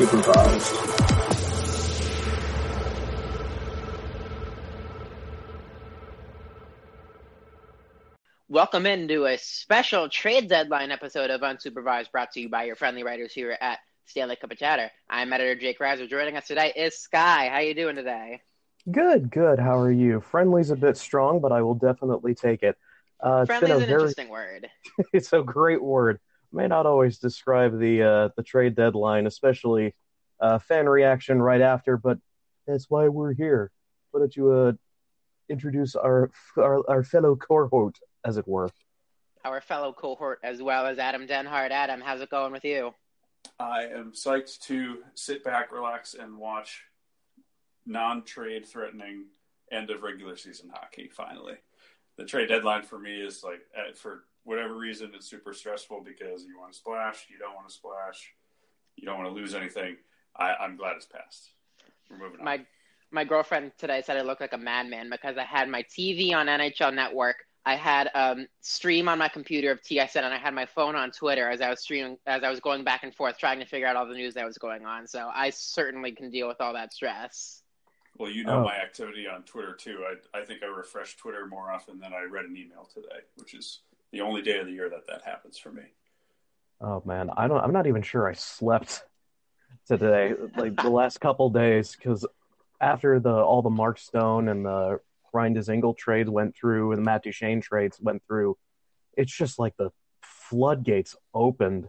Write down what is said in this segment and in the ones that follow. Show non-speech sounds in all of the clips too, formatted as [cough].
is unsupervised. Welcome into a special trade deadline episode of Unsupervised brought to you by your friendly writers here at Stanley Cup of Chatter. I'm editor Jake Reiser. Joining us today is Sky. How are you doing today? Good, good. How are you? Friendly's a bit strong, but I will definitely take it. Uh, Friendly is an very... interesting word. [laughs] it's a great word. May not always describe the uh, the trade deadline, especially uh, fan reaction right after, but that's why we're here. Why don't you uh, introduce our, our our fellow cohort as it were. Our fellow cohort, as well as Adam Denhart. Adam, how's it going with you? I am psyched to sit back, relax, and watch non-trade threatening end of regular season hockey. Finally, the trade deadline for me is like for whatever reason it's super stressful because you want to splash, you don't want to splash, you don't want to lose anything. I, I'm glad it's passed. We're moving on. My my girlfriend today said I looked like a madman because I had my TV on NHL Network I had um, stream on my computer of TSN, and I had my phone on Twitter as I was streaming, as I was going back and forth trying to figure out all the news that was going on. So I certainly can deal with all that stress. Well, you know oh. my activity on Twitter too. I, I think I refresh Twitter more often than I read an email today, which is the only day of the year that that happens for me. Oh man, I don't. I'm not even sure I slept today, like the last couple days, because after the all the Mark Stone and the Ryan Dzingel trade went through and the Matt Duchene trades went through, it's just like the floodgates opened,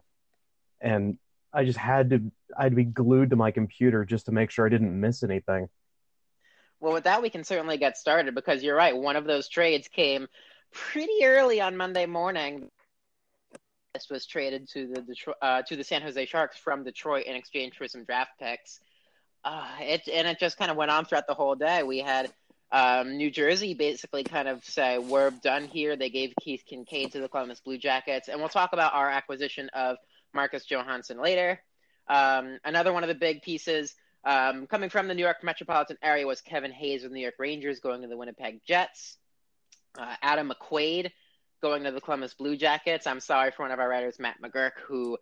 and I just had to I'd be glued to my computer just to make sure I didn't miss anything. Well, with that, we can certainly get started because you're right. One of those trades came pretty early on Monday morning. This was traded to the Detroit, uh, to the San Jose Sharks from Detroit in exchange for some draft picks. Uh, it and it just kind of went on throughout the whole day. We had um, New Jersey basically kind of say, we're done here. They gave Keith Kinkaid to the Columbus Blue Jackets. And we'll talk about our acquisition of Marcus Johansson later. Um, another one of the big pieces um, coming from the New York metropolitan area was Kevin Hayes with the New York Rangers going to the Winnipeg Jets. Uh, Adam McQuaid going to the Columbus Blue Jackets. I'm sorry for one of our writers, Matt McGurk, who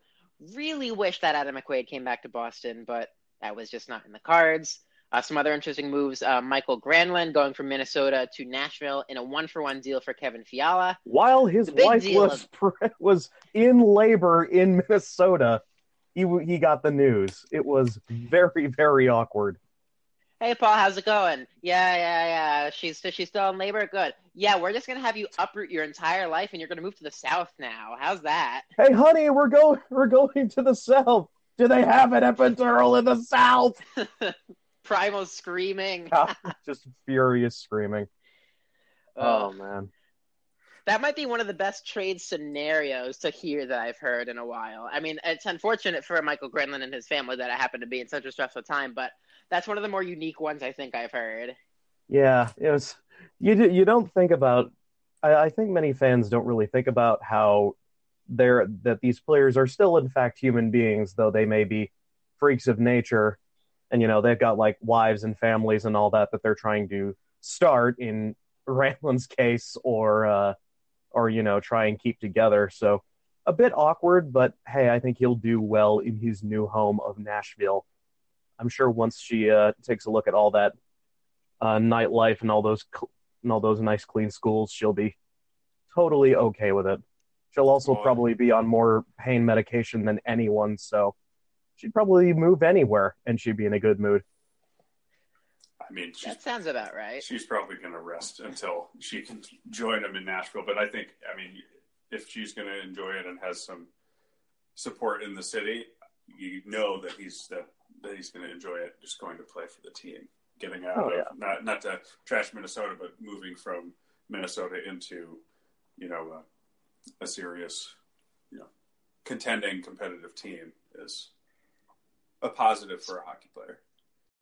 really wished that Adam McQuaid came back to Boston, but that was just not in the cards. Uh, some other interesting moves: uh, Mikael Granlund going from Minnesota to Nashville in a one-for-one deal for Kevin Fiala. While his wife was of... was in labor in Minnesota, he he got the news. It was very very awkward. Hey Paul, how's it going? Yeah, yeah, yeah. She's she's still in labor. Good. Yeah, we're just gonna have you uproot your entire life, and you're gonna move to the south now. How's that? Hey, honey, we're going [laughs] we're going to the south. Do they have an epidural in the south? [laughs] Primal screaming. [laughs] Ah, just furious screaming. Oh, oh man. That might be one of the best trade scenarios to hear that I've heard in a while. I mean, it's unfortunate for Michael Granlund and his family that it happened to be in such a stressful time, but that's one of the more unique ones I think I've heard. Yeah, it was. You do, you don't think about. I, I think many fans don't really think about how they're that these players are still in fact human beings, though they may be freaks of nature and you know they've got like wives and families and all that that they're trying to start in [laughs] Granlund's case or uh or you know try and keep together so a bit awkward but hey I think he'll do well in his new home of Nashville I'm sure once she uh takes a look at all that uh nightlife and all those cl- and all those nice clean schools she'll be totally okay with it she'll also probably be on more pain medication than anyone so she'd probably move anywhere and she'd be in a good mood. I mean, that sounds about right. She's probably going to rest until she can join him in Nashville. But I think, I mean, if she's going to enjoy it and has some support in the city, you know that he's that, that he's going to enjoy it. Just going to play for the team, getting out oh, of yeah. not not to trash Minnesota, but moving from Minnesota into you know a, a serious you know contending competitive team is a positive for a hockey player.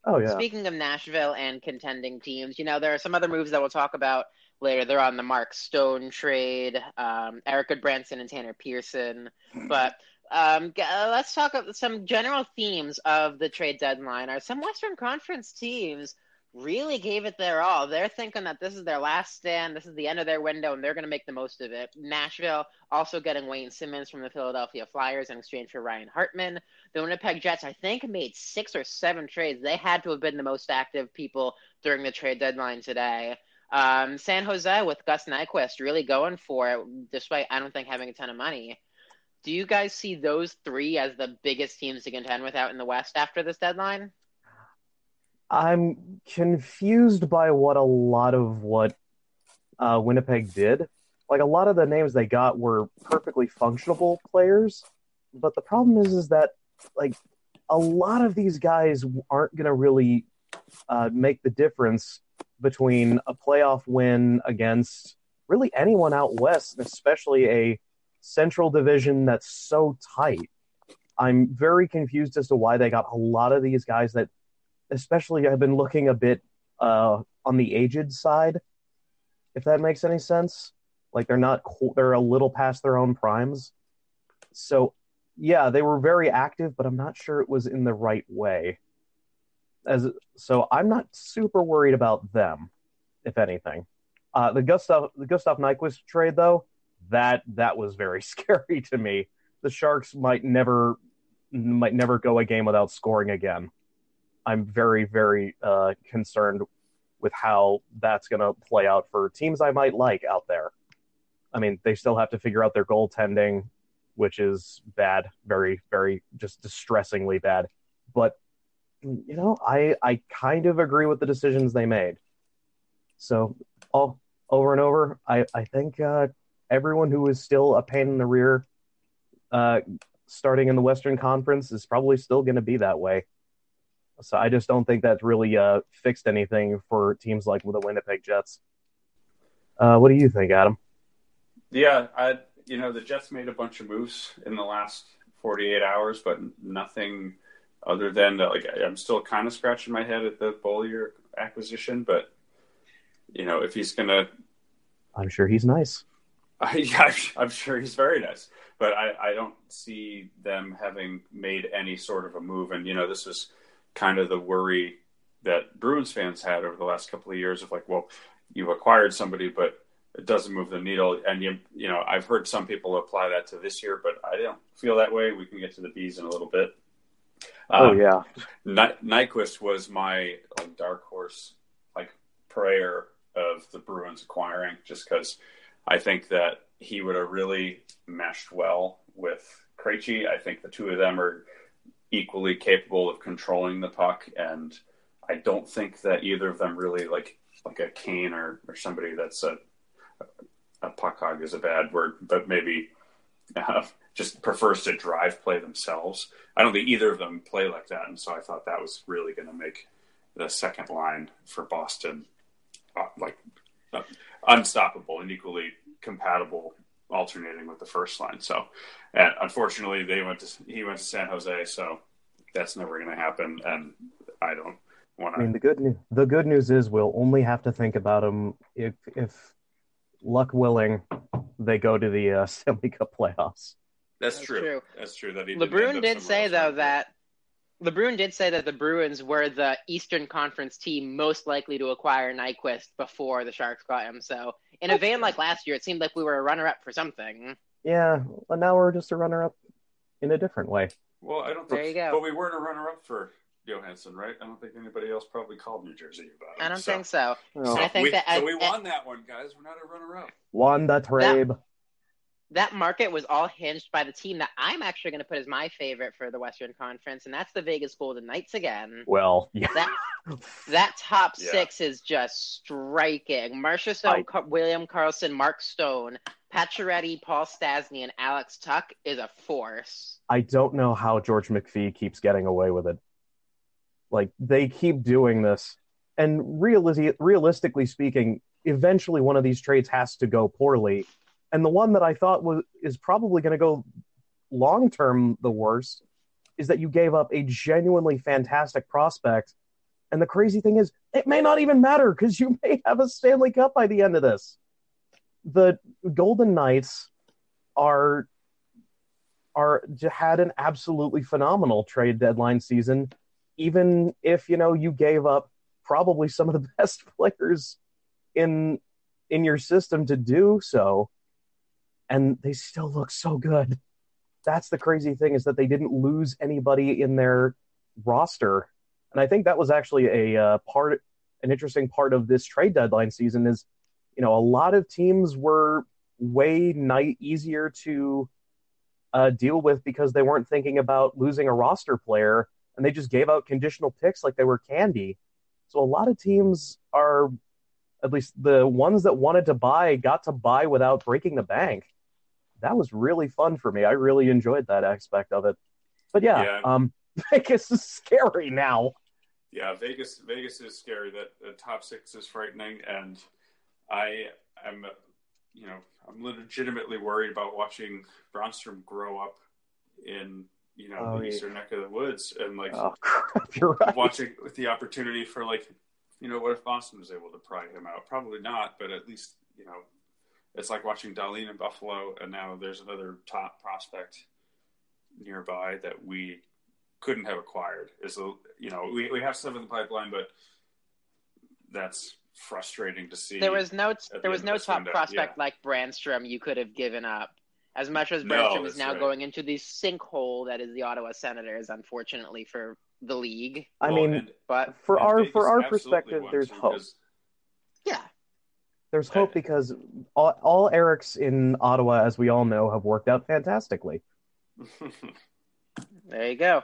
Oh yeah. Speaking of Nashville and contending teams, you know there are some other moves that we'll talk about later. They're on the Mark Stone trade, um, Erik Gudbranson and Tanner Pearson. But um, uh, let's talk about some general themes of the trade deadline. Are some Western Conference teams really gave it their all. They're thinking that this is their last stand, this is the end of their window, and they're going to make the most of it. Nashville also getting Wayne Simmonds from the Philadelphia Flyers in exchange for Ryan Hartman. The Winnipeg Jets, I think, made six or seven trades. They had to have been the most active people during the trade deadline today. Um, San Jose with Gus Nyquist really going for it, despite I don't think having a ton of money. Do you guys see those three as the biggest teams to contend with out in the West after this deadline? I'm confused by what a lot of what uh, Winnipeg did. Like a lot of the names they got were perfectly functional players, but the problem is is that like a lot of these guys aren't going to really uh, make the difference between a playoff win against really anyone out west, especially a central division that's so tight. I'm very confused as to why they got a lot of these guys that especially I've been looking a bit uh, on the aged side, if that makes any sense. Like they're not they're a little past their own primes. So yeah, they were very active, but I'm not sure it was in the right way. As so, I'm not super worried about them, if anything. Uh, the Gustav the Gustav Nyquist trade though, that that was very [laughs] scary to me. The Sharks might never might never go a game without scoring again. I'm very, very uh, concerned with how that's going to play out for teams I might like out there. I mean, they still have to figure out their goaltending, which is bad, very, very, just distressingly bad. But you know, I I kind of agree with the decisions they made. So all over and over, I I think uh, everyone who is still a pain in the rear, uh, starting in the Western Conference, is probably still going to be that way. So I just don't think that's really uh, fixed anything for teams like the Winnipeg Jets. Uh, what do you think, Adam? Yeah, I you know the Jets made a bunch of moves in the last 48 hours, but nothing other than like I'm still kind of scratching my head at the Beaulieu acquisition, but you know if he's gonna, I'm sure he's nice. [laughs] I, yeah, I'm sure he's very nice, but I, I don't see them having made any sort of a move. And you know this was kind of the worry that Bruins fans had over the last couple of years of like, well, you acquired somebody, but it doesn't move the needle. And you, you know, I've heard some people apply that to this year, but I don't feel that way. We can get to the bees in a little bit. Oh um, yeah, Ny- Nyquist was my like dark horse like prayer of the Bruins acquiring, just because I think that he would have really meshed well with Krejci. I think the two of them are equally capable of controlling the puck, and I don't think that either of them really like like a Kane or or somebody that's a a puck hog is a bad word, but maybe uh, just prefers to drive play themselves. I don't think either of them play like that, and so I thought that was really going to make the second line for Boston uh, like uh, unstoppable and equally compatible alternating with the first line. So, and unfortunately, they went to he went to San Jose, so that's never going to happen. And I don't want to. I mean, the good news the good news is we'll only have to think about him if if luck willing they go to the uh, [laughs] Stanley Cup playoffs. That's, that's true. true. That's true. That he LeBrun did say though that LeBrun did say that the Bruins were the Eastern Conference team most likely to acquire Nyquist before the Sharks got him. So in a vein like last year, it seemed like we were a runner-up for something. Yeah, but now we're just a runner-up in a different way. Well, I don't. Think, there you go. But we weren't a runner-up for Johansson, right? I don't think anybody else probably called New Jersey about it. I don't so. think so. so I think we, that uh, so we uh, won that one, guys. We're not a runner-up. Won the trade that market was all hinged by the team that I'm actually going to put as my favorite for the Western Conference, and that's the Vegas Golden Knights again. Well, yeah. That, that top yeah. six is just striking. Marcia Stone, I, William Karlsson, Mark Stone, Pacioretty, Paul Stastny, and Alex Tuch is a force. I don't know how George McPhee keeps getting away with it. Like, they keep doing this. And reali- realistically speaking, eventually one of these trades has to go poorly and the one that I thought was is probably going to go long term the worst is that you gave up a genuinely fantastic prospect. And the crazy thing is, it may not even matter because you may have a Stanley Cup by the end of this. The Golden Knights are are had an absolutely phenomenal trade deadline season. Even if you know you gave up probably some of the [laughs] best players in in your system to do so, and they still look so good. That's the crazy thing is that they didn't lose anybody in their roster, and I think that was actually a uh, part, an interesting part of this trade deadline season is, you know, a lot of teams were way night easier to uh, deal with because they weren't thinking about losing a roster player and they just gave out conditional picks like they were candy. So a lot of teams are, at least the ones that wanted to buy, got to buy without breaking the bank. That was really fun for me. I really enjoyed that aspect of it. But yeah, Yeah. um, [laughs] Vegas is scary now. Yeah, Vegas. Vegas is scary. That the top six is frightening, and I am, you know, I'm legitimately worried about watching Brannstrom grow up in, you know, Oh, the yeah. eastern neck of the woods, and like Oh [laughs] crap, you're right. watching with the opportunity for like, you know, what if Boston was able to pry him out? Probably not, but at least you know, it's like watching Dahlin in Buffalo, and now there's another top prospect nearby that we couldn't have acquired. Is a you know we we have stuff in the pipeline, but that's frustrating to see. There was no the there was no top window, prospect like Brannstrom you could have given up. As much as No, Brannstrom is now right. going into the sinkhole that is the Ottawa Senators, unfortunately for the league. I Well, mean, and- But for and our for our perspective, there's hope. hope. 'cause- yeah, There's hope because all, all Erics in Ottawa, as we all know, have worked out fantastically. [laughs] there you go.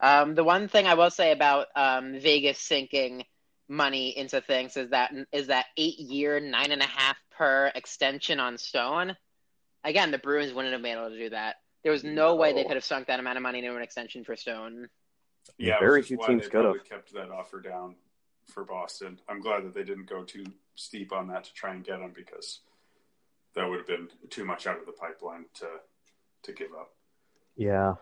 Um, the one thing I will say about um, Vegas sinking money into things is that is that eight year, nine and a half per extension on Stone. Again, the Bruins wouldn't have been able to do that. There was no, way they could have sunk that amount of money into an extension for Stone. Yeah, Very few teams they could have. kept that offer down for Boston. I'm glad that they didn't go too steep on that to try and get him because that would have been too much out of the pipeline to to give up. Yeah,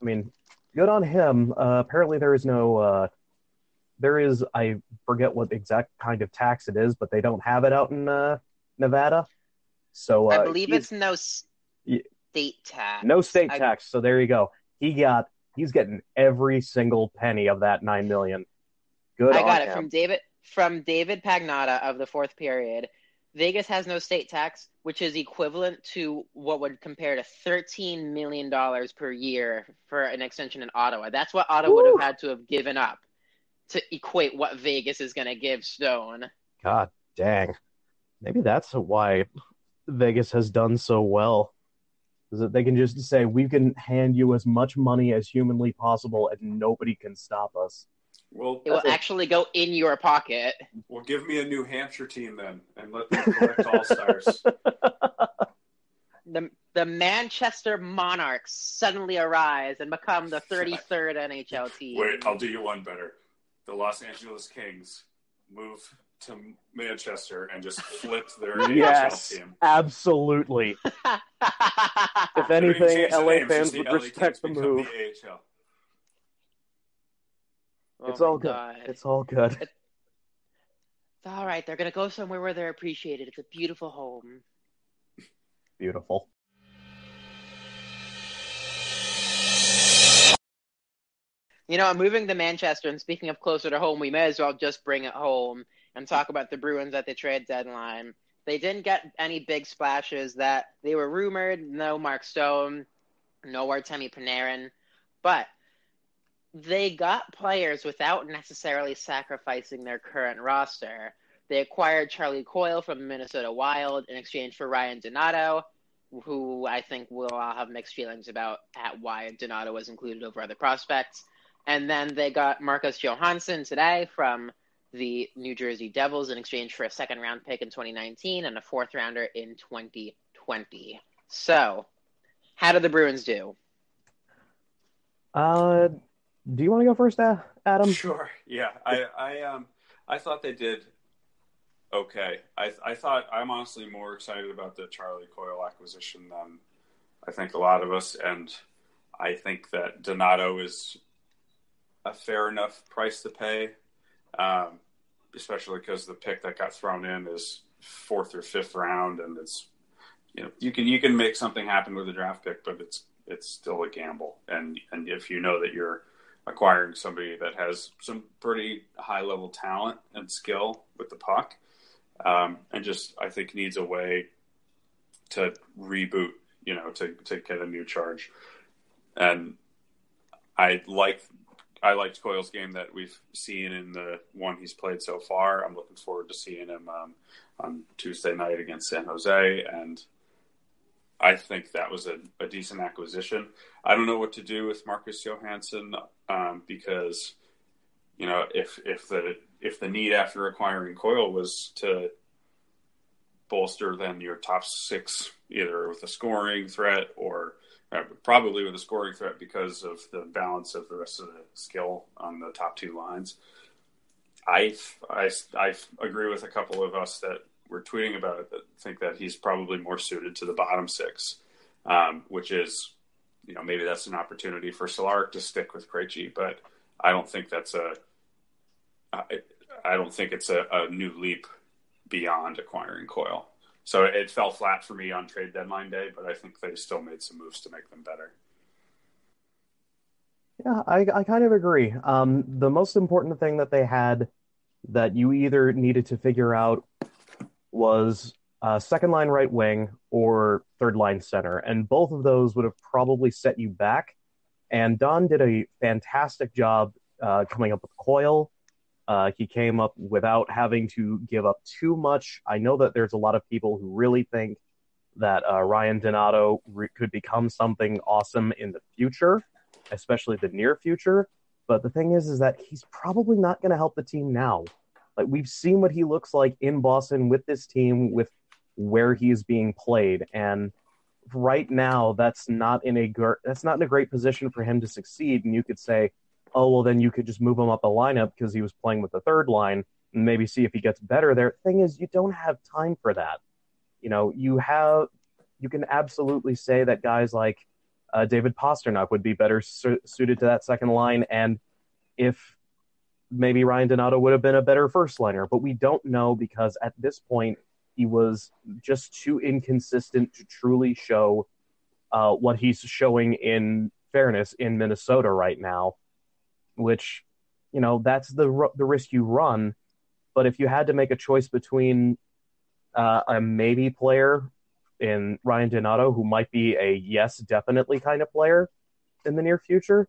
I mean, good on him. Uh, apparently, there is no. Uh, there is I forget what exact kind of tax it is, but they don't have it out in uh, Nevada. So uh, I believe it's no state tax. no state I- tax. So there you go. He got. He's getting every single penny of that nine million. Good. I got it him. from David from David Pagnotta of the fourth period. Vegas has no state tax, which is equivalent to what would compare to thirteen million dollars per year for an extension in Ottawa. That's what Ottawa would have had to have given up to equate what Vegas is going to give Stone. God dang. Maybe that's why Vegas has done so well. Is that they can just say, we can hand you as much money as humanly possible and nobody can stop us. Well, It will actually go in your pocket. well, give me a New Hampshire team then, and let them collect all stars. The the Manchester Monarchs suddenly arise and become the 33rd NHL team. Wait, I'll do you one better. The Los Angeles Kings move to Manchester and just flip their yes, AHL team. absolutely. [laughs] If They don't even anything, LA name, fans just the would LA respect the Kings become move. The AHL. Oh it's all good. God. It's all good. [laughs] It's all right. They're gonna go somewhere where they're appreciated. It's a beautiful home. Beautiful. You know, I'm moving to Manchester, and speaking of closer to home, we may as well just bring it home and talk about the Bruins at the trade deadline. They didn't get any big splashes that they were rumored. No Mark Stone, no Artemi Panarin, but they got players without necessarily sacrificing their current roster. They acquired Charlie Coyle from Minnesota Wild in exchange for Ryan Donato, who I think we'll all have mixed feelings about at why Donato was included over other prospects. And then they got Marcus Johansson today from the New Jersey Devils in exchange for a second round pick in 2019 and a fourth rounder in 2020. So, how did the Bruins do? Uh, do you want to go first, Adam? Sure. Yeah. I I um I thought they did okay. I I thought I'm honestly more excited about the Charlie Coyle acquisition than I think a lot of us, and I think that Donato is a fair enough price to pay, um, especially because the pick that got thrown in is fourth or fifth round, and it's you know you can you can make something happen with a draft pick, but it's it's still a gamble, and and if you know that you're acquiring somebody that has some pretty high level talent and skill with the puck, um, and just I think needs a way to reboot, you know, to to get a new charge. And I like I liked Coyle's game that we've seen in the one he's played so far. I'm looking forward to seeing him um, on Tuesday night against San Jose, and I think that was a, a, decent acquisition. I don't know what to do with Marcus Johansson um, because you know if if the if the need after acquiring Coyle was to bolster then your top six either with a scoring threat or uh, probably with a scoring threat because of the balance of the rest of the skill on the top two lines. I, I, I agree with a couple of us that were tweeting about it that think that he's probably more suited to the bottom six, um, which is, you know, maybe that's an opportunity for Cehlarik to stick with Krejci, but I don't think that's a, I, I don't think it's a, a new leap beyond acquiring Coyle. So it fell flat for me on trade deadline day, but I think they still made some moves to make them better. Yeah, I, I kind of agree. Um, the most important thing that they had that you either needed to figure out was uh, second line right wing or third line center, and both of those would have probably set you back. And Don did a fantastic job uh, coming up with Coyle uh, he came up without having to give up too much. I know that there's a lot of people who really think that uh, Ryan Donato re- could become something awesome in the future, especially the near future. But the thing is, is that he's probably not going to help the team now. Like we've seen what he looks like in Boston with this team, with where he is being played, and right now that's not in a gr- that's not in a great position for him to succeed. And you could say, oh well then you could just move him up the lineup because he was playing with the third line and maybe see if he gets better there. Thing is you don't have time for that. You know you have you can absolutely say that guys like uh, david pastrnak would be better su- suited to that second line. And if maybe ryan donato would have been a better first liner but we don't know because at this point he was just too inconsistent to truly show uh, what he's showing in fairness in minnesota right now which you know that's the the risk you run. But if you had to make a choice between uh, a maybe player in Ryan Donato, who might be a yes, definitely kind of player in the near future,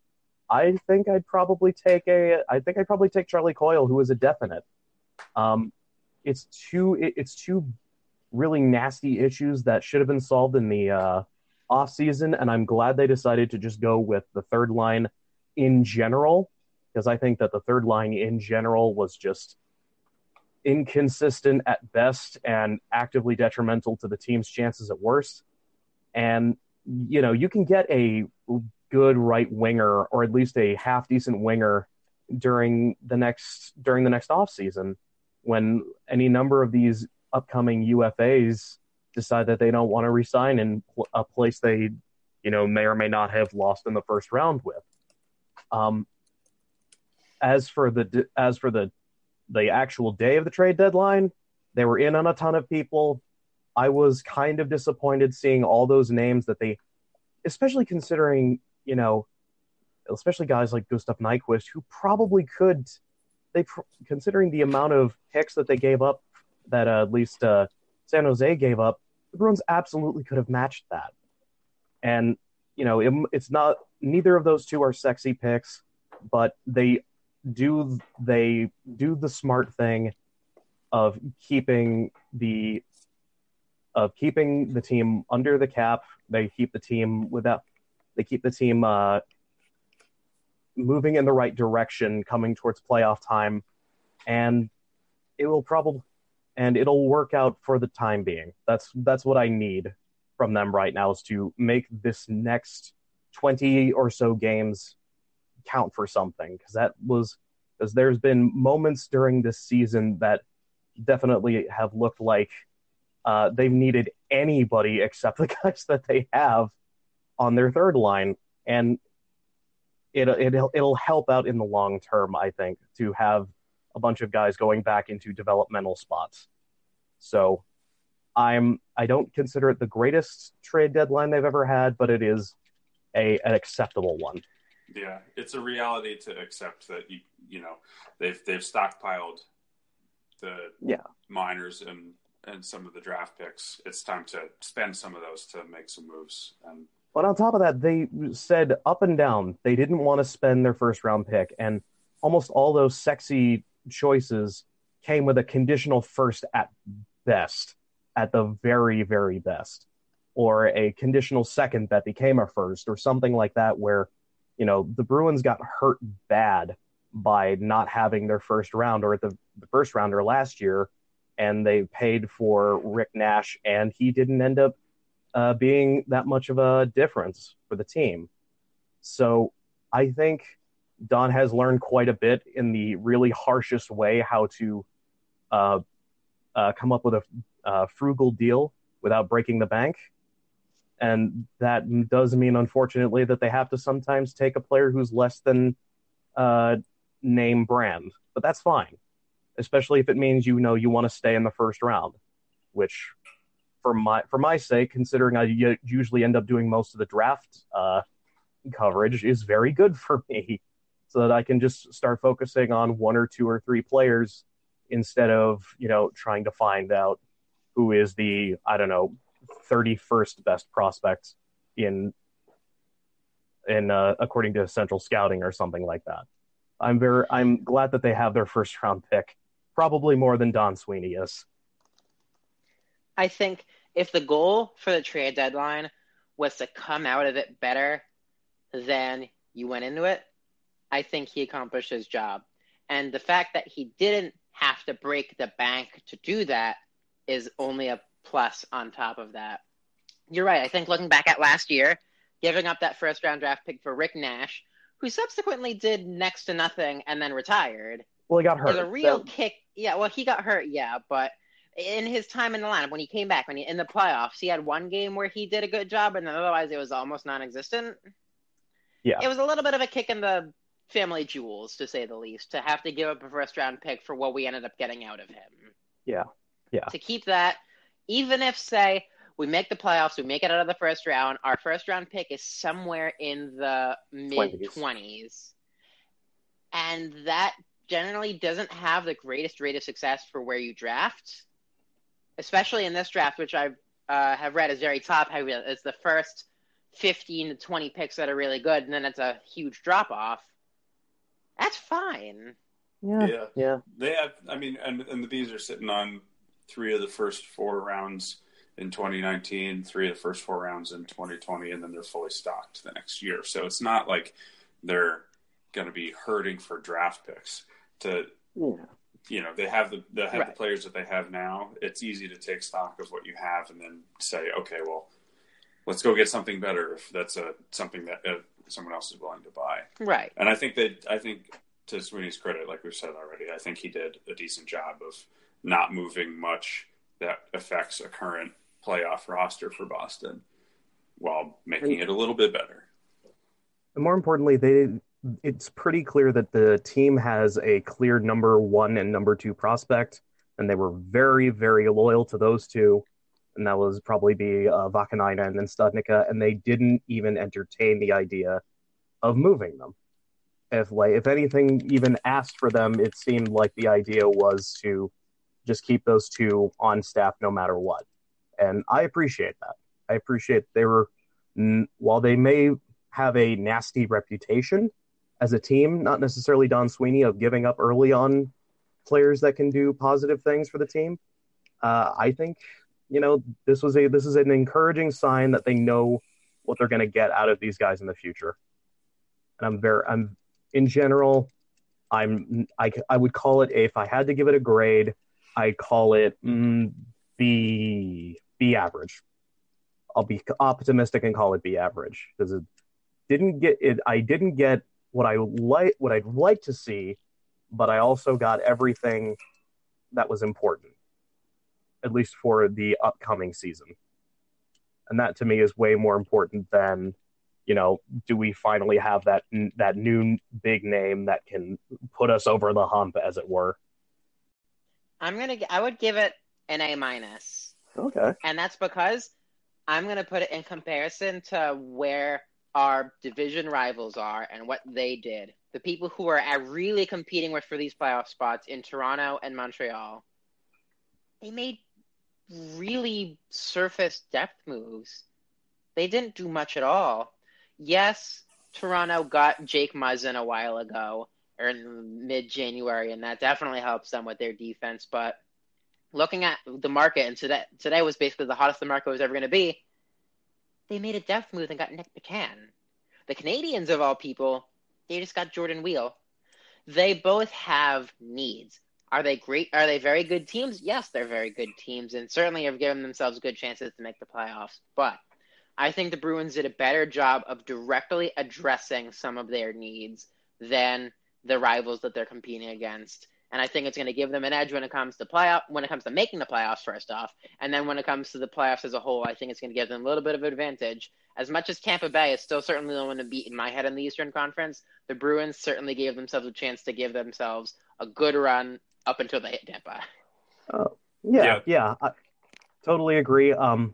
I think I'd probably take a. I think I'd probably take Charlie Coyle, who is a definite. Um, it's two. It, it's two really nasty issues that should have been solved in the uh, off season, and I'm glad they decided to just go with the third line in general because I think that the third line in general was just inconsistent at best and actively detrimental to the team's chances at worst. And you know, you can get a good right winger or at least a half decent winger during the next during the next off season when any number of these upcoming UFAs decide that they don't want to resign in a place they you know may or may not have lost in the first round with. Um, as for the as for the the actual day of the trade deadline, they were in on a ton of people. I was kind of disappointed seeing all those names that they, especially considering you know, especially guys like Gustav Nyquist, who probably could, they considering the amount of picks that they gave up, that uh, at least uh, San Jose gave up, the Bruins absolutely could have matched that. And you know, it, it's not neither of those two are sexy picks, but they do they do the smart thing of keeping the of keeping the team under the cap. They keep the team without they keep the team uh, moving in the right direction, coming towards playoff time, and it will probably and it'll work out for the time being. That's that's what I need from them right now is to make this next twenty or so games count for something because that was because there's been moments during this season that definitely have looked like uh, they've needed anybody [laughs] except the guys that they have on their third line, and it, it it'll help out in the long term, I think, to have a bunch of guys going back into developmental spots. So I'm I don't consider it the greatest trade deadline they've ever had, but it is a an acceptable one. Yeah, it's a reality to accept that you you know they've they've stockpiled the Yeah. minors and and some of the draft picks. It's time to spend some of those to make some moves. And But on top of that, they said up and down they didn't want to spend their first round pick, and almost all those sexy choices came with a conditional first at best, at the very, very best, or a conditional second that became a first, or something like that, where, you know, the Bruins got hurt bad by not having their first round or the, the first rounder last year, and they paid for Rick Nash, and he didn't end up uh, being that much of a difference for the team. So I think Don has learned quite a bit in the really harshest way how to uh, uh, come up with a uh, frugal deal without breaking the bank. And that does mean, unfortunately, that they have to sometimes take a player who's less than uh, name brand. But that's fine, especially if it means you know you want to stay in the first round, which for my for my sake, considering I usually end up doing most of the draft uh, coverage, is very good for me, so that I can just start focusing on one or two or three players instead of you know trying to find out who is the I don't know thirty first best prospect in in uh, according to Central Scouting or something like that. I'm very I'm glad that they have their first round pick, probably more than Don Sweeney is. I think if the goal for the trade deadline was to come out of it better than you went into it, I think he accomplished his job. And the fact that he didn't have to break the bank to do that is only a plus on top of that. You're right. I think looking back at last year, giving up that first round draft pick for Rick Nash, who subsequently did next to nothing and then retired, Well, he got hurt. was a real So- kick. Yeah, well, he got hurt, yeah, but in his time in the lineup, when he came back, when he in the playoffs, he had one game where he did a good job, and then otherwise it was almost non-existent. Yeah. it was a little bit of a kick in the family jewels, to say the least, to have to give up a first-round pick for what we ended up getting out of him. Yeah. Yeah. To keep that, even if say we make the playoffs, we make it out of the first round, our first-round pick is somewhere in the mid twenties, and that generally doesn't have the greatest rate of success for where you draft, especially in this draft, which I uh, have read is very top heavy. It's the first 15 to 20 picks that are really good, and then it's a huge drop off. That's fine. yeah, Yeah. yeah, they have, I mean, and, and the Bees are sitting on three of the first four rounds in 2019, three of the first four rounds in 2020, and then they're fully stocked the next year. So it's not like they're going to be hurting for draft picks. To yeah. You know, they have the they have the players that they have now. It's easy to take stock of what you have and then say, okay, well, let's go get something better if that's a something that uh, someone else is willing to buy. Right. And I think that I think to Sweeney's credit, like we've said already, I think he did a decent job of not moving much that affects a current playoff roster for Boston while making it a little bit better. And more importantly, they it's pretty clear that the team has a clear number one and number two prospect, and they were very, very loyal to those two. And that was probably be uh, Vaakanainen and then Studnicka, and they didn't even entertain the idea of moving them. If like if anything even asked for them, it seemed like the idea was to just keep those two on staff no matter what. And I appreciate that. I appreciate they were while they may have a nasty reputation as a team, not necessarily Don Sweeney of giving up early on players that can do positive things for the team. Uh, I think you know this was a this is an encouraging sign that they know what they're going to get out of these guys in the future. And I'm very I'm in general I'm I I would call it if I had to give it a grade, I'd call it mm, B B average. I'll be optimistic and call it B average because it didn't get it. I didn't get what I like, what I'd like to see, but I also got everything that was important, at least for the upcoming season. And that to me is way more important than, you know, do we finally have that that new big name that can put us over the hump, as it were. I'm gonna. I would give it an A minus. Okay. and that's because I'm going to put it in comparison to where our division rivals are and what they did, the people who are really competing with for these playoff spots in Toronto and Montreal, they made really surface depth moves. They didn't do much at all. Yes, Toronto got Jake Muzzin a while ago or in mid January, and that definitely helps them with their defense. But looking at the market, and today today was basically the hottest the market was ever going to be. They made a depth move and got Nick McCann. The Canadiens, of all people, they just got Jordan Weal. They both have needs. Are they great? Are they very good teams? Yes, they're very good teams, and certainly have given themselves good chances to make the playoffs. But I think the Bruins did a better job of directly addressing some of their needs than the rivals that they're competing against. And I think it's going to give them an edge when it comes to playoff, when it comes to making the playoffs, first off, and then when it comes to the playoffs as a whole, I think it's going to give them a little bit of advantage. As much as Tampa Bay is still certainly the one to beat in my head in the Eastern Conference, the Bruins certainly gave themselves a chance to give themselves a good run up until they hit Tampa. Uh, yeah, yeah, yeah I totally agree. Um,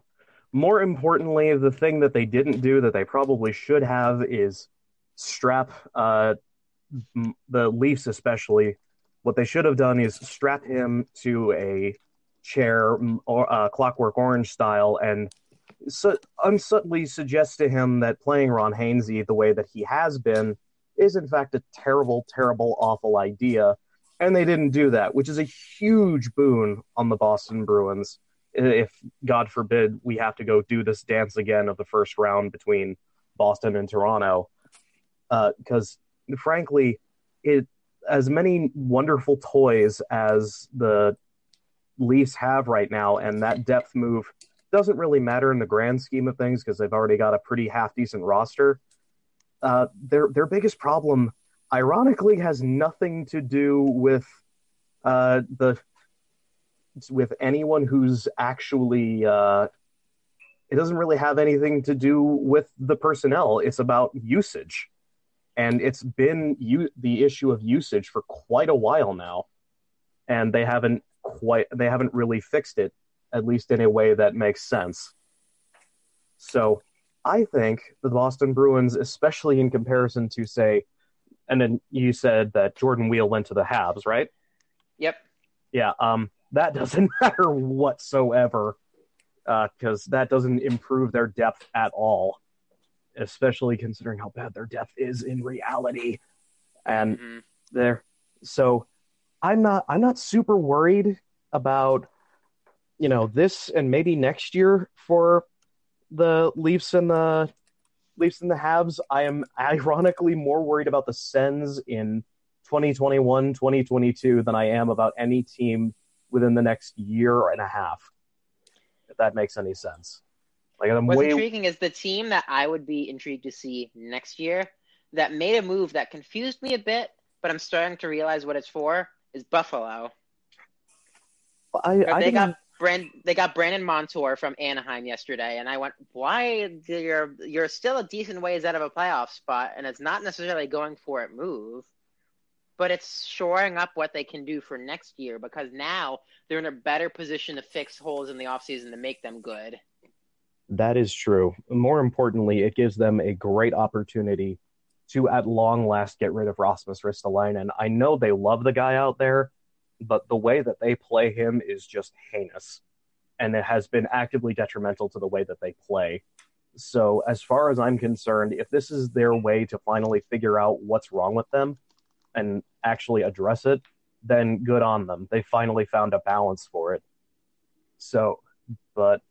more importantly, the thing that they didn't do that they probably should have is strap uh, the Leafs, especially. What they should have done is strap him to a chair, or uh, Clockwork Orange style, and su- unsubtly suggest to him that playing Ron Hainsey the way that he has been is in fact a terrible, terrible, awful idea. And they didn't do that, which is a huge boon on the Boston Bruins if God forbid we have to go do this dance again of the first round between Boston and Toronto, because uh, frankly, it as many wonderful toys as the Leafs have right now, and that depth move doesn't really matter in the grand scheme of things because they've already got a pretty half decent roster. Uh, their their biggest problem, ironically, has nothing to do with uh, the with anyone who's actually uh, it doesn't really have anything to do with the personnel it's about usage and it's been u- the issue of usage for quite a while now. And they haven't quite they haven't really fixed it at least in a way that makes sense. So i think the boston bruins especially in comparison to say and then you said that jordan Weal went to the habs right? Yep. Yeah um that [laughs] doesn't matter whatsoever because uh, that doesn't improve their depth at all, especially considering how bad their depth is in reality. And mm-hmm. there, so I'm not I'm not super worried about you know this and maybe next year for the Leafs and the Leafs and the Habs. I am ironically more worried about the Sens in 2021, 2022 than I am about any team within the next year and a half. If that makes any sense. Like I'm What's way... intriguing is the team that I would be intrigued to see next year that made a move that confused me a bit, but I'm starting to realize what it's for is Buffalo. I, I they got Brand, they got Brandon Montour from Anaheim yesterday, and I went, "Why? You're you're still a decent ways out of a playoff spot, and it's not necessarily going for it move." but it's shoring up what they can do for next year because now they're in a better position to fix holes in the offseason to make them good. That is true. More importantly, it gives them a great opportunity to, at long last, get rid of Rasmus Ristolainen. I know they love the guy out there, but the way that they play him is just heinous. And it has been actively detrimental to the way that they play. So, as far as I'm concerned, if this is their way to finally figure out what's wrong with them, and actually address it, then good on them. They finally found a balance for it. So, but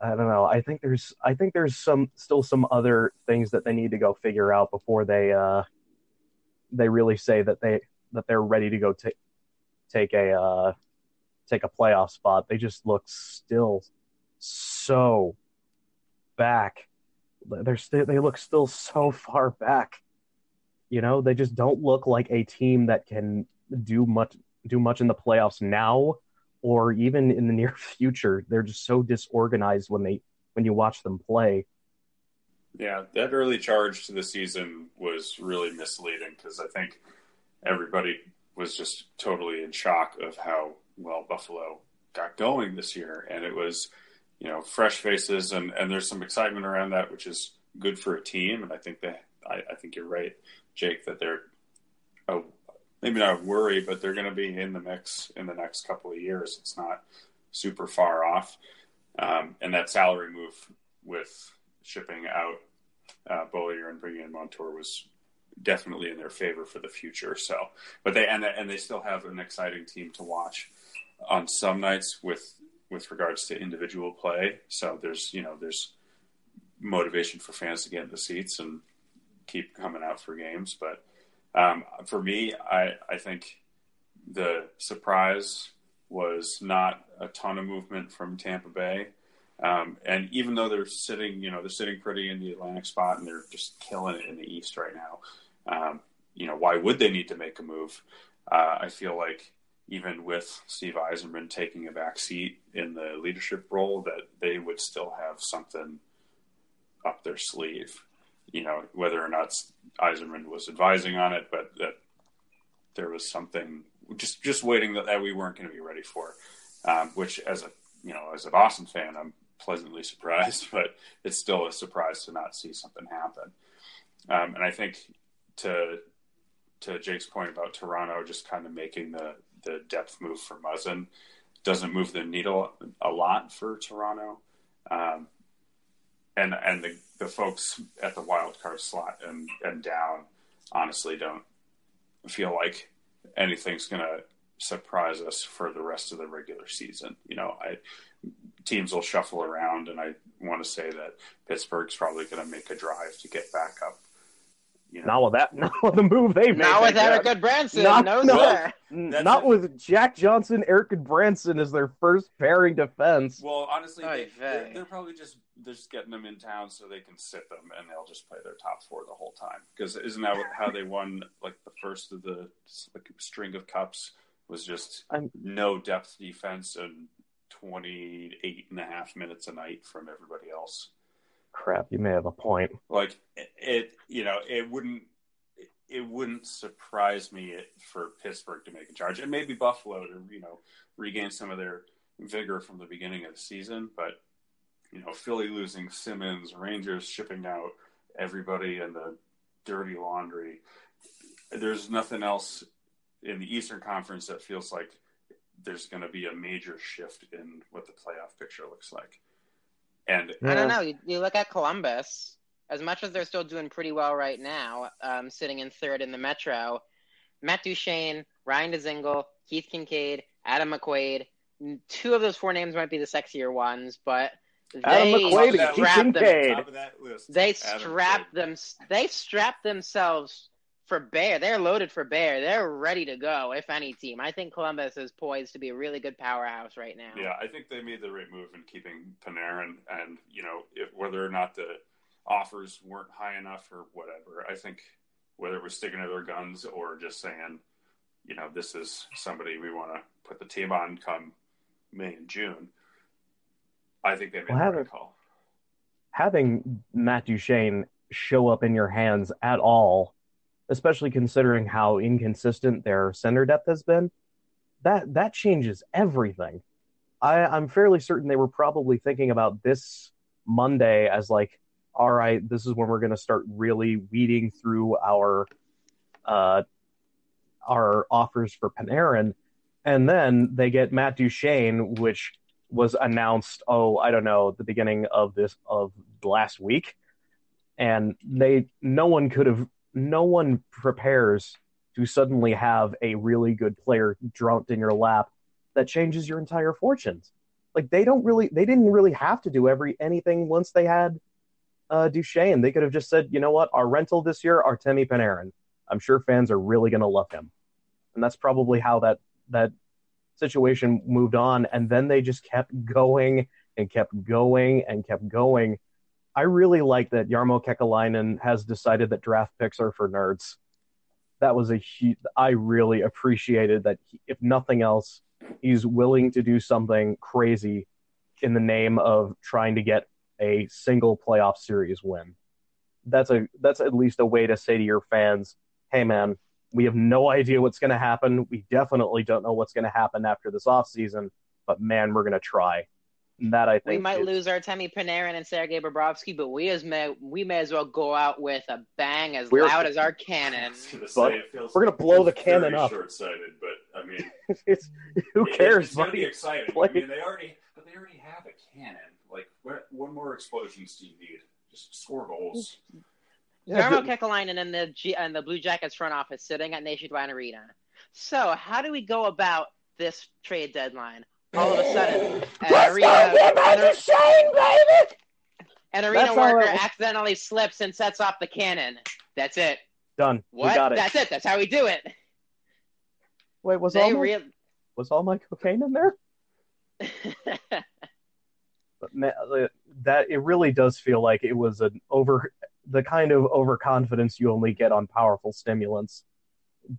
I don't know. I think there's I think there's some still some other things that they need to go figure out before they uh they really say that they that they're ready to go take take a uh take a playoff spot. They just look still so back. They're st- they look still so far back. You know, they just don't look like a team that can do much do much in the playoffs now or even in the near [laughs] future. They're just so disorganized when they when you watch them play. Yeah, that early charge to the season was really misleading because I think everybody was just totally in shock of how well Buffalo got going this year, and it was you know fresh faces and and there's some excitement around that, which is good for a team, and I think that I, I think you're right, Jake, that they're a, maybe not worry, but they're going to be in the mix in the next couple of years. It's not super far off, um, and that salary move with shipping out uh, Beaulieu and bringing in Montour was definitely in their favor for the future. So, but they and and they still have an exciting team to watch on some nights with with regards to individual play. So there's you know there's motivation for fans to get in the seats and keep coming out for games. But um, for me, I I think the surprise was not a ton of movement from Tampa Bay. Um, and even though they're sitting, you know, they're sitting pretty in the Atlantic spot and they're just killing it in the East right now. Um, you know, why would they need to make a move? Uh, I feel like even with Steve Yzerman taking a back seat in the leadership role, that they would still have something up their sleeve. You know, whether or not Yzerman was advising on it, but that there was something just just waiting that, that we weren't going to be ready for. Um, which, as a you know, as a Boston fan, I'm pleasantly surprised, [laughs] but it's still a surprise to not see something happen. Um, and I think to to Jake's point about Toronto just kind of making the the depth move for Muzzin doesn't move the needle a lot for Toronto. Um, and and the, the folks at the wild card slot and, and down honestly don't feel like anything's going to surprise us for the rest of the regular season. You know, I teams will shuffle around, and I want to say that Pittsburgh's probably going to make a drive to get back up you know, not with that, [laughs] not with the move they made. Not with Erik Gudbranson. Not, no, no, not it. with Jack Johnson, Erik Gudbranson as their first pairing defense. Well, honestly, they, they're, they're, probably just they're just getting them in town so they can sit them, and they'll just play their top four the whole time. Because isn't that how they won? Like the first of the like, string of cups was just I'm, no depth defense and 28 and a half minutes a night from everybody else crap, you may have a point. Like it, you know, it wouldn't it wouldn't surprise me for Pittsburgh to make a charge, and maybe Buffalo to you know regain some of their vigor from the beginning of the season. But you know, Philly losing Simmonds, Rangers shipping out everybody in the dirty laundry. There's nothing else in the Eastern Conference that feels like there's going to be a major shift in what the playoff picture looks like. And I don't know. You, you, look at Columbus. As much as they're still doing pretty well right now, um, sitting in third in the Metro, Matt Duchene, Ryan Dzingel, Keith Kinkaid, Adam McQuaid. Two of those four names might be the sexier ones, but Adam they McQuaid, strapped them, they strapped them. They strapped themselves for Bear. They're loaded for Bear. They're ready to go. If any team, I think Columbus is poised to be a really good powerhouse right now. Yeah, I think they made the right move in keeping Panarin, and you know, if, whether or not the offers weren't high enough or whatever, I think whether it was sticking to their guns or just saying, you know, this is somebody we want to put the team on come May and June. I think they made well, the having, right call. Having Matt Duchene show up in your hands at all especially considering how inconsistent their center depth has been, that that changes everything. I, I'm fairly certain they were probably thinking about this Monday as like, all right, this is when we're going to start really weeding through our uh, our offers for Panarin, and then they get Matt Duchene, which was announced. Oh, I don't know, the beginning of this of last week, and they no one could have no one prepares to suddenly have a really good player dropped in your lap that changes your entire fortunes. Like they don't really, they didn't really have to do every anything once they had uh, Duchene. They could have just said, you know what, our rental this year, Artemi Panarin. I'm sure fans are really going to love him, and that's probably how that that situation moved on. And then they just kept going and kept going and kept going I really like that Jarmo Kekalainen has decided that draft picks are for nerds. That was a huge, I really appreciated that. He, if nothing else, he's willing to do something crazy in the name of trying to get a single playoff series win. That's a that's at least a way to say to your fans, "Hey, man, we have no idea what's going to happen. We definitely don't know what's going to happen after this off season, but man, we're going to try." That I think We might is- lose Artemi Panarin and Sergei Bobrovsky, but we as may we may as well go out with a bang as We're- loud [laughs] as our cannon. [laughs] gonna But say, it feels, we're gonna blow the cannon up. Short-sighted, but I mean, [laughs] it's who cares, It's gonna buddy? be exciting. Play- I mean, they already, but they already have a cannon. Like, what, what more explosions do you need? Just score goals. Yeah, Jarmo but- Kekalainen and the G- and the Blue Jackets front office sitting at Nationwide Arena. So, how do we go about this trade deadline? All of a sudden, an arena, an, an arena That's worker it- accidentally slips and sets off the cannon. That's it. done. What? We got it. That's it. That's how we do it. Wait, was all my, real. was all my cocaine in there? [laughs] But ma- uh, that it really does feel like it was an over the kind of overconfidence you only get on powerful stimulants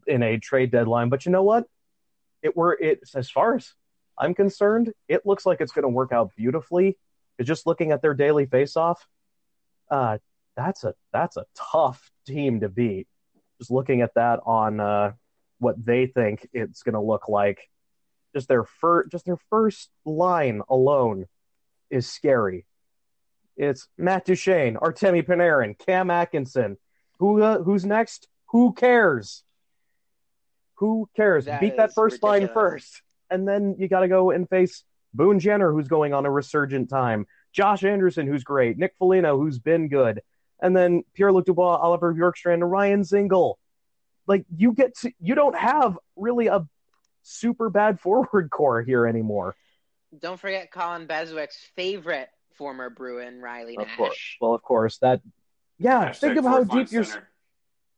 in a trade deadline. But you know what? It were it as far as I'm concerned, it looks like it's going to work out beautifully. Just looking at their daily face-off, uh, that's a that's a tough team to beat. Just looking at that on uh, what they think it's going to look like, just their fir- just their first line alone is scary. It's Matt Duchene, Artemi Panarin, Cam Atkinson. Who uh, who's next? Who cares? Who cares? That Beat that first line first, and then you got to go and face Boone Jenner, who's going on a resurgent time. Josh Anderson, who's great. Nick Foligno, who's been good, and then Pierre Luc Dubois, Oliver Bjorkstrand, and Ryan Dzingel. Like you get to, you don't have really a super bad [laughs] forward core here anymore. Don't forget Colin Beswick's favorite former Bruin, Riley Of Nash. course. Well, of course that. Yeah, Hashtag think of how fourth line deep your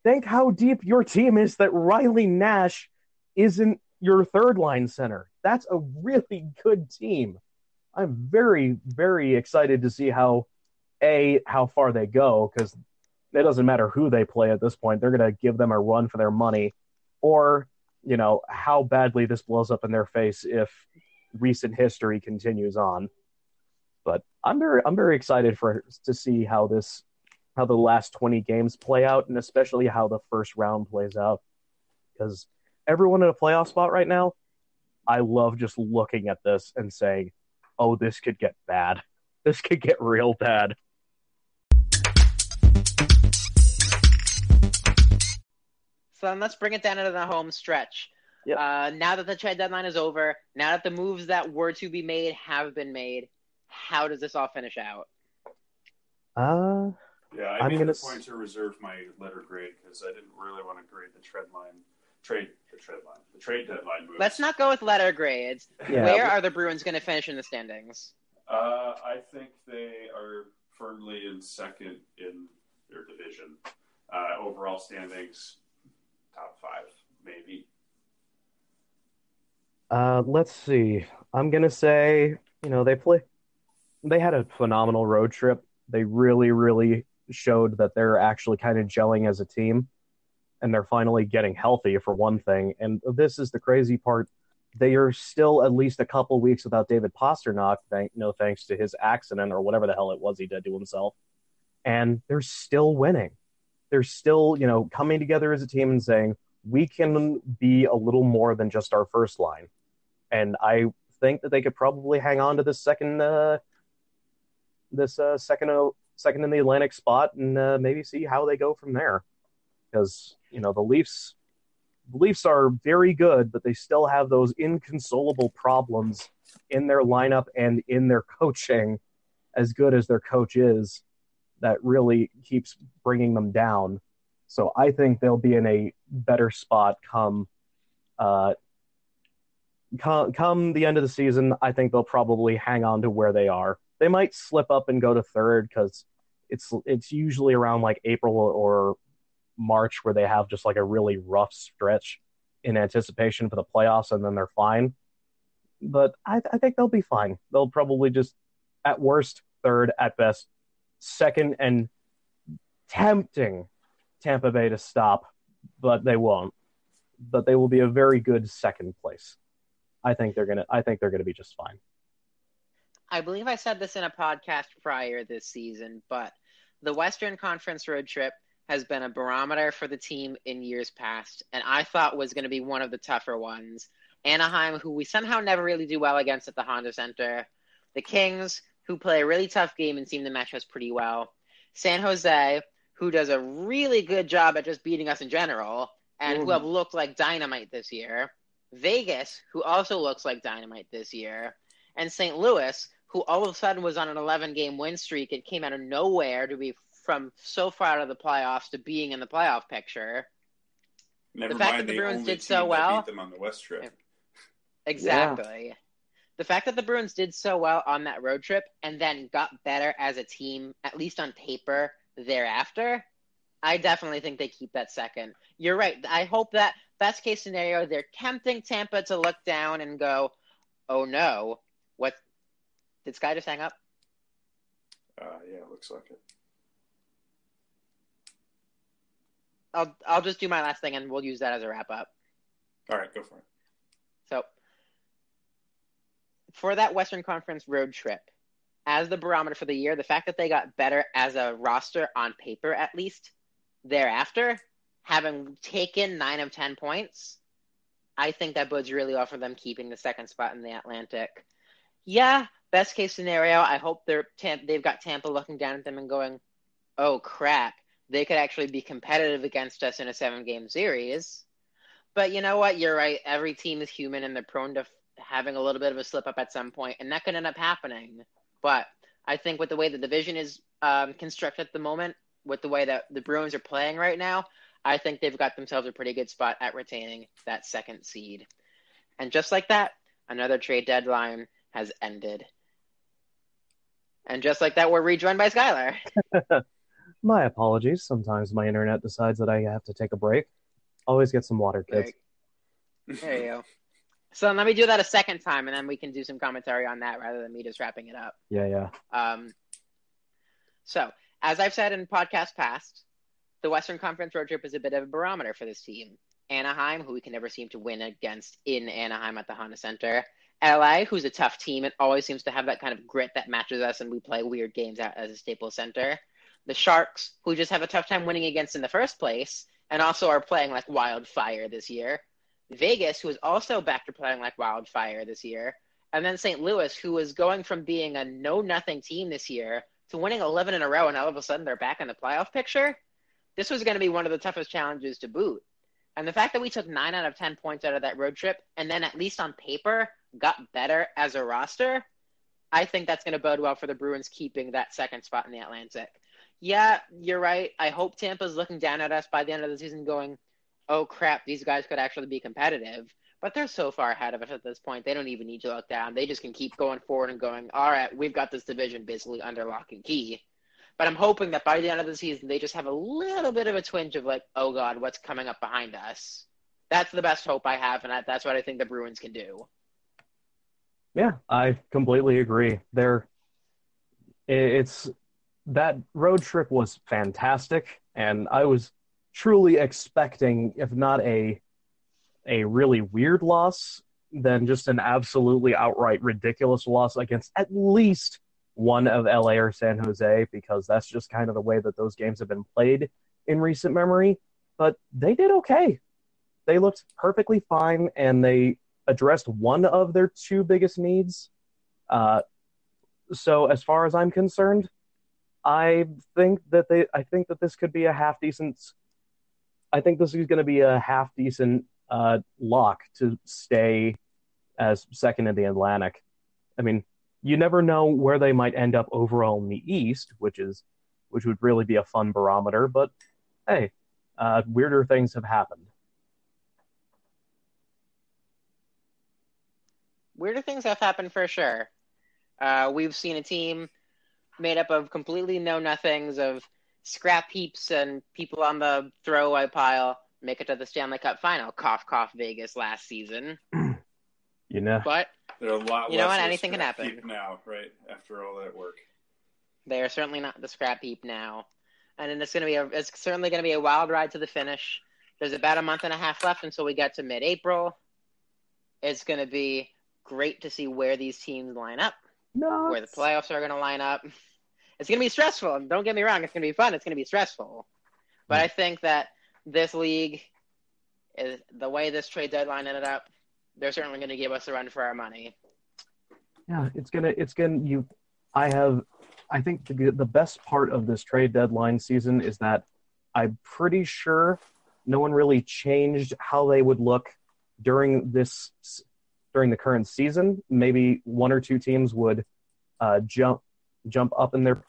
think how deep your team is that Riley Nash isn't your third line center. That's a really good team. I'm very very excited to see how a how far they go because it doesn't matter who they play at this point. They're going to give them a run for their money, or you know how badly this blows up in their face if recent history continues on. But I'm very I'm very excited for to see how this how the last 20 games play out and especially how the first round plays out because everyone in a playoff spot right now i love just looking at this and saying oh this could get bad this could get real bad So then let's bring it down into the home stretch. Yep. Uh, now that the trade deadline is over, now that the moves that were to be made have been made, how does this all finish out? uh Yeah, I I'm made gonna the point to reserve my letter grade because I didn't really want to grade the trade line, trade the trade line, the trade deadline moves. Let's not go with letter grades. yeah Where are the Bruins going to finish in the standings? Uh, I think they are firmly in second in their division. Uh, overall standings, top five, maybe. uh let's see i'm gonna say you know they play they had a phenomenal road trip they really really showed that they're actually kind of gelling as a team and they're finally getting healthy for one thing. And this is the crazy part. They are still at least a couple weeks without david pastrnak thank no thanks to his accident or whatever the hell it was he did to himself. And they're still winning. They're still you know coming together as a team and saying we can be a little more than just our first line. And i think that they could probably hang on to this second uh this uh second uh, second in the atlantic spot and uh, maybe see how they go from there because you know the leafs the leafs are very good but they still have those inconsolable problems in their lineup and in their coaching as good as their coach is that really keeps bringing them down so i think they'll be in a better spot come uh come, come the end of the season, I think they'll probably hang on to where they are. They might slip up and go to third because it's it's usually around like April or March where they have just like a really rough stretch in anticipation for the playoffs, and then they're fine. But I, I think they'll be fine. They'll probably just, at worst, third, at best, second, and tempting Tampa Bay to stop, but they won't. But they will be a very good second place. I think they're gonna. I think they're gonna be just fine. I believe I said this in a podcast prior this season, but the Western Conference road trip has been a barometer for the team in years past, and I thought was going to be one of the tougher ones. Anaheim, who we somehow never really do well against at the Honda Center, the Kings, who play a really tough game and seem to match us pretty well. San Jose, who does a really good job at just beating us in general, and who Mhm. have looked like dynamite this year. Vegas, who also looks like dynamite this year. And St. Louis, who all of a sudden was on an 11 game win streak. It came out of nowhere to be from so far out of the playoffs to being in the playoff picture. Never The fact mind, that the the Bruins did so well- beat them on the West trip. Exactly. The fact that the Bruins did so well on that road trip and then got better as a team, at least on paper, thereafter, I definitely think they keep that second. You're right. I hope that best case scenario, they're tempting Tampa to look down and go, oh no, what? Did Sky just hang up? Uh, yeah, it looks like it. I'll I'll just do my last thing and we'll use that as a wrap up. All right, go for it. So, for that Western Conference road trip, as the barometer for the year, the fact that they got better as a roster on paper, at least thereafter, having taken nine of 10 points, I think that bodes really well for them keeping the second spot in the Atlantic. Yeah, best case scenario, I hope they're they've got Tampa looking down at them and going, oh crap, they could actually be competitive against us in a seven game series. But you know what? You're right. Every team is human and they're prone to having a little bit of a slip up at some point, and that could end up happening. But I think with the way the division is um, constructed at the moment, with the way that the Bruins are playing right now, I think they've got themselves a pretty good spot at retaining that second seed. And just like that, another trade deadline has ended. And just like that, we're rejoined by Skylar. [laughs] My apologies. Sometimes my internet decides that I have to take a break. Always get some water, kids. There you go. So let me do that a second time, and then we can do some commentary on that rather than me just wrapping it up. Yeah, yeah. Um, so, as I've said in podcast past, the Western Conference road trip is a bit of a barometer for this team. Anaheim, who we can never seem to win against in Anaheim at the Honda Center. LA, who's a tough team and always seems to have that kind of grit that matches us, and we play weird games out as a Staples Center. The Sharks, who just have a tough time winning against in the first place, and also are playing like wildfire this year. Vegas, who is also back to playing like wildfire this year. And then St. Louis, who was going from being a no nothing team this year to winning 11 in a row, and all of a sudden they're back in the playoff picture. This was going to be one of the toughest challenges to boot. And the fact that we took nine out of 10 points out of that road trip, and then at least on paper got better as a roster, I think that's going to bode well for the Bruins keeping that second spot in the Atlantic. Yeah, you're right. I hope Tampa's looking down at us by the end of the season going, oh crap, these guys could actually be competitive. But they're so far ahead of us at this point, they don't even need to look down. They just can keep going forward and going, all right, we've got this division basically under lock and key. But I'm hoping that by the end of the season, they just have a little bit of a twinge of like, oh God, what's coming up behind us? That's the best hope I have, and that's what I think the Bruins can do. Yeah, I completely agree. There, it's that road trip was fantastic, and I was truly expecting, if not a a really weird loss, then just an absolutely outright ridiculous loss against at least one of LA or San Jose, because that's just kind of the way that those games have been played in recent memory. But they did okay. They looked perfectly fine, and they addressed one of their two biggest needs. Uh, so, as far as I'm concerned, I think that they, I think that this could be a half decent. I think this is going to be a half decent uh, lock to stay as second in the Atlantic. I mean, you never know where they might end up overall in the East, which is, which would really be a fun barometer. But hey, uh, weirder things have happened. Weirder things have happened for sure. Uh, we've seen a team made up of completely know nothings, of scrap heaps and people on the throwaway pile make it to the Stanley Cup final. Cough, cough, Vegas last season. [clears throat] You know, But They're a lot. You know less what? Anything can happen. now, right? After all that work. they are certainly not the scrap heap now. And then it's going to be a, it's certainly going to be a wild ride to the finish. There's about a month and a half left until we get to mid-April. It's going to be great to see where these teams line up. no, where the playoffs are going to line up. It's going to be stressful. Don't get me wrong. It's going to be fun. It's going to be stressful. But I think that this league, is the way this trade deadline ended up, they're certainly going to give us a run for our money. Yeah, it's gonna it's gonna you. I have, I think the the best part of this trade deadline season is that I'm pretty sure no one really changed how they would look during this during the current season. Maybe one or two teams would uh, jump jump up in their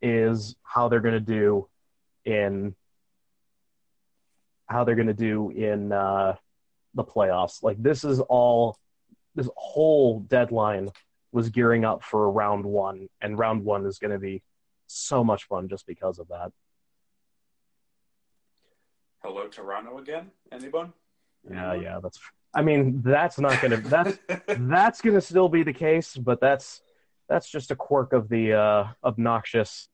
is how they're going to do in how they're going to do in uh, the playoffs. Like this is all this whole deadline was gearing up for round one, and round one is going to be so much fun just because of that. Hello, Toronto again. Anyone? Yeah, yeah, that's. I mean, that's not gonna that's [laughs] that's gonna still be the case, but that's that's just a quirk of the uh, obnoxious.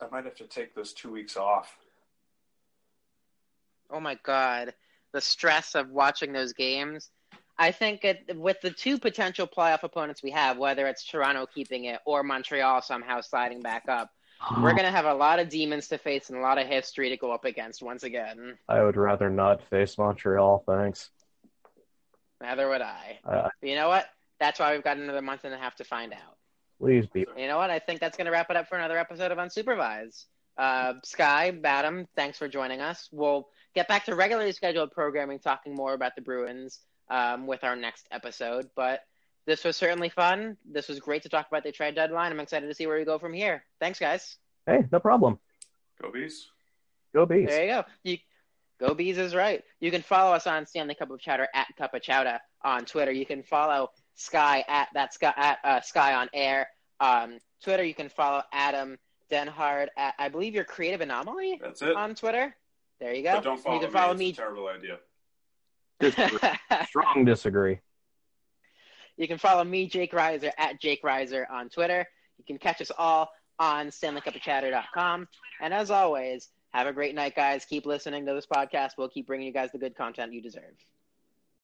I might have to take those two weeks off. Oh my god, the stress of watching those games. I think it, with the two potential playoff opponents we have, whether it's Toronto keeping it or Montreal somehow sliding back up, we're going to have a lot of demons to face and a lot of history to go up against once again. I would rather not face Montreal, thanks. Neither would I. Uh, you know what? That's why we've got another month and a half to find out. Please be. You know what? I think that's going to wrap it up for another episode of Unsupervised. Uh, Sky, Adam, thanks for joining us. We'll get back to regularly scheduled programming, talking more about the Bruins um, with our next episode. But this was certainly fun. This was great to talk about the trade deadline. I'm excited to see where we go from here. Thanks, guys. Hey, no problem. Go Bees. Go Bees. There you go. You, go Bees is right. You can follow us on Stanley Cup of Chowder at Cup of Chowder on Twitter. You can follow Sky at that Sky at uh, Sky on Air. Um, Twitter. You can follow Adam Denhard at I believe your Creative Anomaly. That's it. on Twitter. There you go. But don't follow you can me. follow It's me. a terrible idea. [laughs] Strong disagree. You can follow me, Jake Reiser, at Jake Reiser on Twitter. You can catch us all on StanleyCupOfChowder.com. And as always, have a great night, guys. Keep listening to this podcast. We'll keep bringing you guys the good content you deserve.